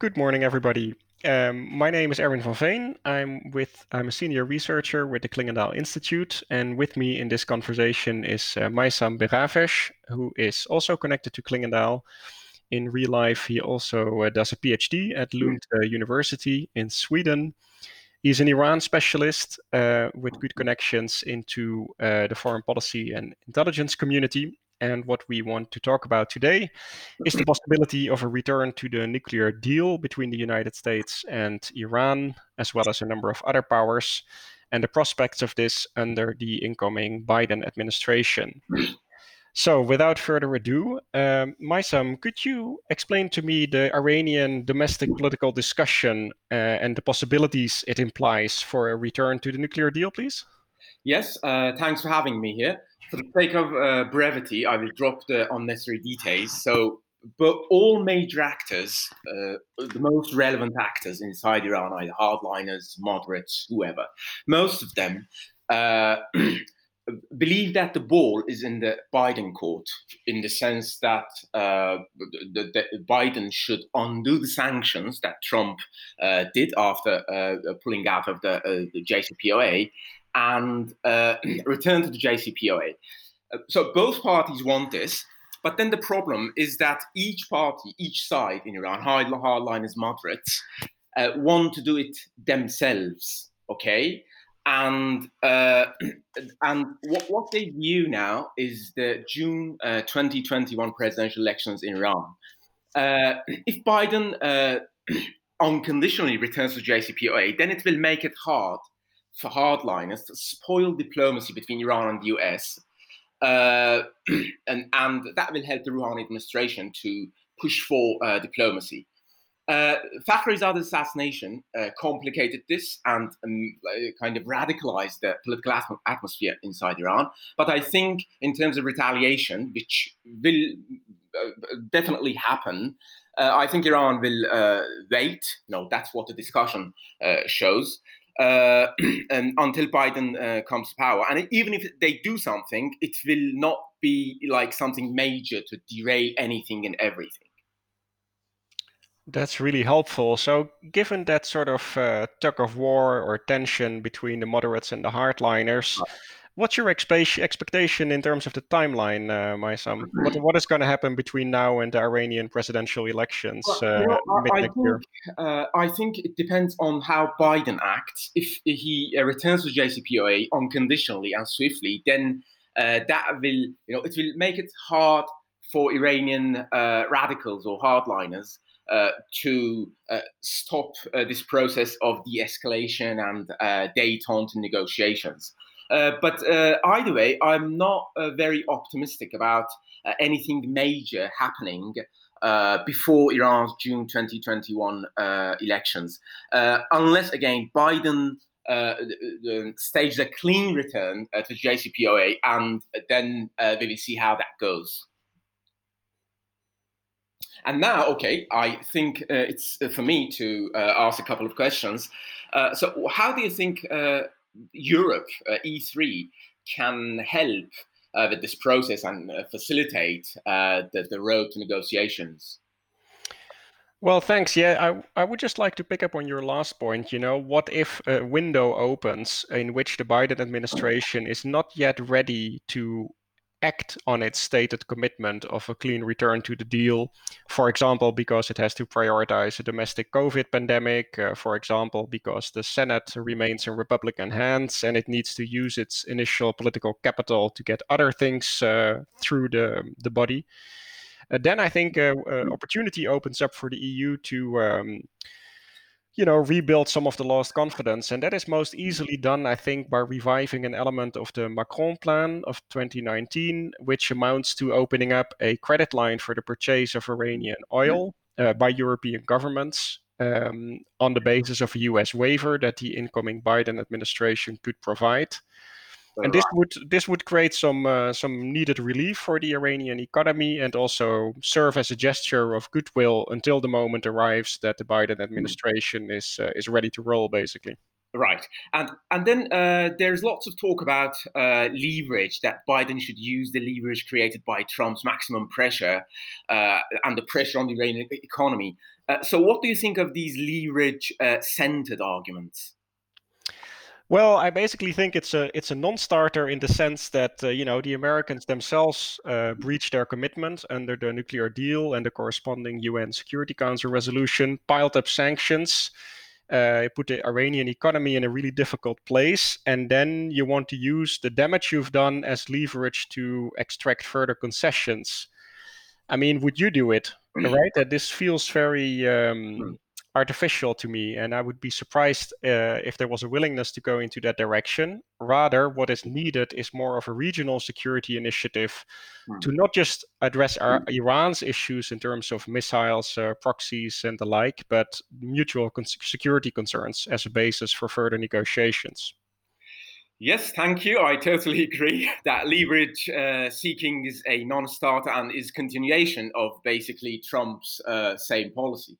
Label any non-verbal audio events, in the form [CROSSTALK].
Good morning, everybody. Um, my name is Erwin van Veen. I'm with I'm a senior researcher with the Clingendael Institute, and with me in this conversation is uh, Maysam Behravesh, who is also connected to Clingendael. In real life, he also uh, does a PhD at Lund uh, University in Sweden. He's an Iran specialist uh, with good connections into uh, the foreign policy and intelligence community, and what we want to talk about today is the possibility of a return to the nuclear deal between the United States and Iran, as well as a number of other powers, and the prospects of this under the incoming Biden administration. So, without further ado, um, Maysam, could you explain to me the Iranian domestic political discussion uh, and the possibilities it implies for a return to the nuclear deal, please? Yes, uh, thanks for having me here. For the sake of uh, brevity, I will drop the unnecessary details. So, but all major actors, uh, the most relevant actors inside Iran, either hardliners, moderates, whoever, most of them uh, [CLEARS THROAT] believe that the ball is in the Biden court, in the sense that, uh, the, the Biden should undo the sanctions that Trump uh, did after uh, pulling out of the, uh, the JCPOA and uh, [CLEARS THROAT] return to the JCPOA. Uh, so both parties want this, but then the problem is that each party, each side in Iran, hard, hardliners, moderates, want to do it themselves. Okay, and uh, [CLEARS THROAT] and what, what they view now is the June uh, 2021 presidential elections in Iran. Uh, [CLEARS THROAT] if Biden uh, [CLEARS THROAT] unconditionally returns to JCPOA, then it will make it hard for hardliners to spoil diplomacy between Iran and the US. Uh, and, and that will help the Rouhani administration to push for uh, diplomacy. Uh, Fakhrizadeh's assassination uh, complicated this and um, kind of radicalized the political atm- atmosphere inside Iran. But I think, in terms of retaliation, which will uh, definitely happen, uh, I think Iran will uh, wait. No, that's what the discussion uh, shows uh, [CLEARS THROAT] until Biden uh, comes to power. And even if they do something, it will not be like something major to derail anything and everything. That's really helpful. So, given that sort of uh, tug of war or tension between the moderates and the hardliners, What's your expectation in terms of the timeline, uh, Maysam? What, what is going to happen between now and the Iranian presidential elections uh, well, you know, I, I, think, uh, I think it depends on how Biden acts. If he uh, returns to JCPOA unconditionally and swiftly, then uh, that will, you know, it will make it hard for Iranian uh, radicals or hardliners uh, to uh, stop uh, this process of de-escalation and détente negotiations. Uh, but uh, either way, I'm not uh, very optimistic about uh, anything major happening uh, before Iran's June 2021 elections, unless again Biden stages a clean return to JCPOA, and then we will see how that goes. And now, okay, I think uh, it's for me to uh, ask a couple of questions. Uh, so, how do you think Europe, uh, E3, can help uh, with this process and uh, facilitate the, the road to negotiations? Well, thanks. Yeah, I, I would just like to pick up on your last point. You know, what if a window opens in which the Biden administration is not yet ready to act on its stated commitment of a clean return to the deal. For example, because it has to prioritize a domestic COVID pandemic. Uh, for example, because the Senate remains in Republican hands and it needs to use its initial political capital to get other things uh, through the, the body. Uh, then I think uh, uh, opportunity opens up for the EU to. Um, you know, rebuild some of the lost confidence. And that is most easily done, I think, by reviving an element of the Macron plan of 2019, which amounts to opening up a credit line for the purchase of Iranian oil uh, by European governments um, on the basis of a US waiver that the incoming Biden administration could provide and this would this would create some uh, some needed relief for the Iranian economy and also serve as a gesture of goodwill until the moment arrives that the Biden hmm. administration is uh, is ready to roll, basically. Right, and and then uh, there's lots of talk about uh, leverage that Biden should use the leverage created by Trump's maximum pressure uh, and the pressure on the Iranian economy. Uh, so, what do you think of these leverage-centered uh, arguments? Well, I basically think it's a it's a non-starter in the sense that uh, you know the Americans themselves uh, breached their commitment under the nuclear deal and the corresponding UN Security Council resolution, piled up sanctions, uh, put the Iranian economy in a really difficult place, and then you want to use the damage you've done as leverage to extract further concessions. I mean, would you do it? [CLEARS THROAT] right? That this feels very um, hmm artificial to me, and I would be surprised uh, if there was a willingness to go into that direction. Rather, what is needed is more of a regional security initiative mm. to not just address our, mm. Iran's issues in terms of missiles, uh, proxies, and the like, but mutual con- security concerns as a basis for further negotiations. Yes, thank you. I totally agree [LAUGHS] that leverage uh, seeking is a non-starter and is continuation of basically Trump's uh, same policy.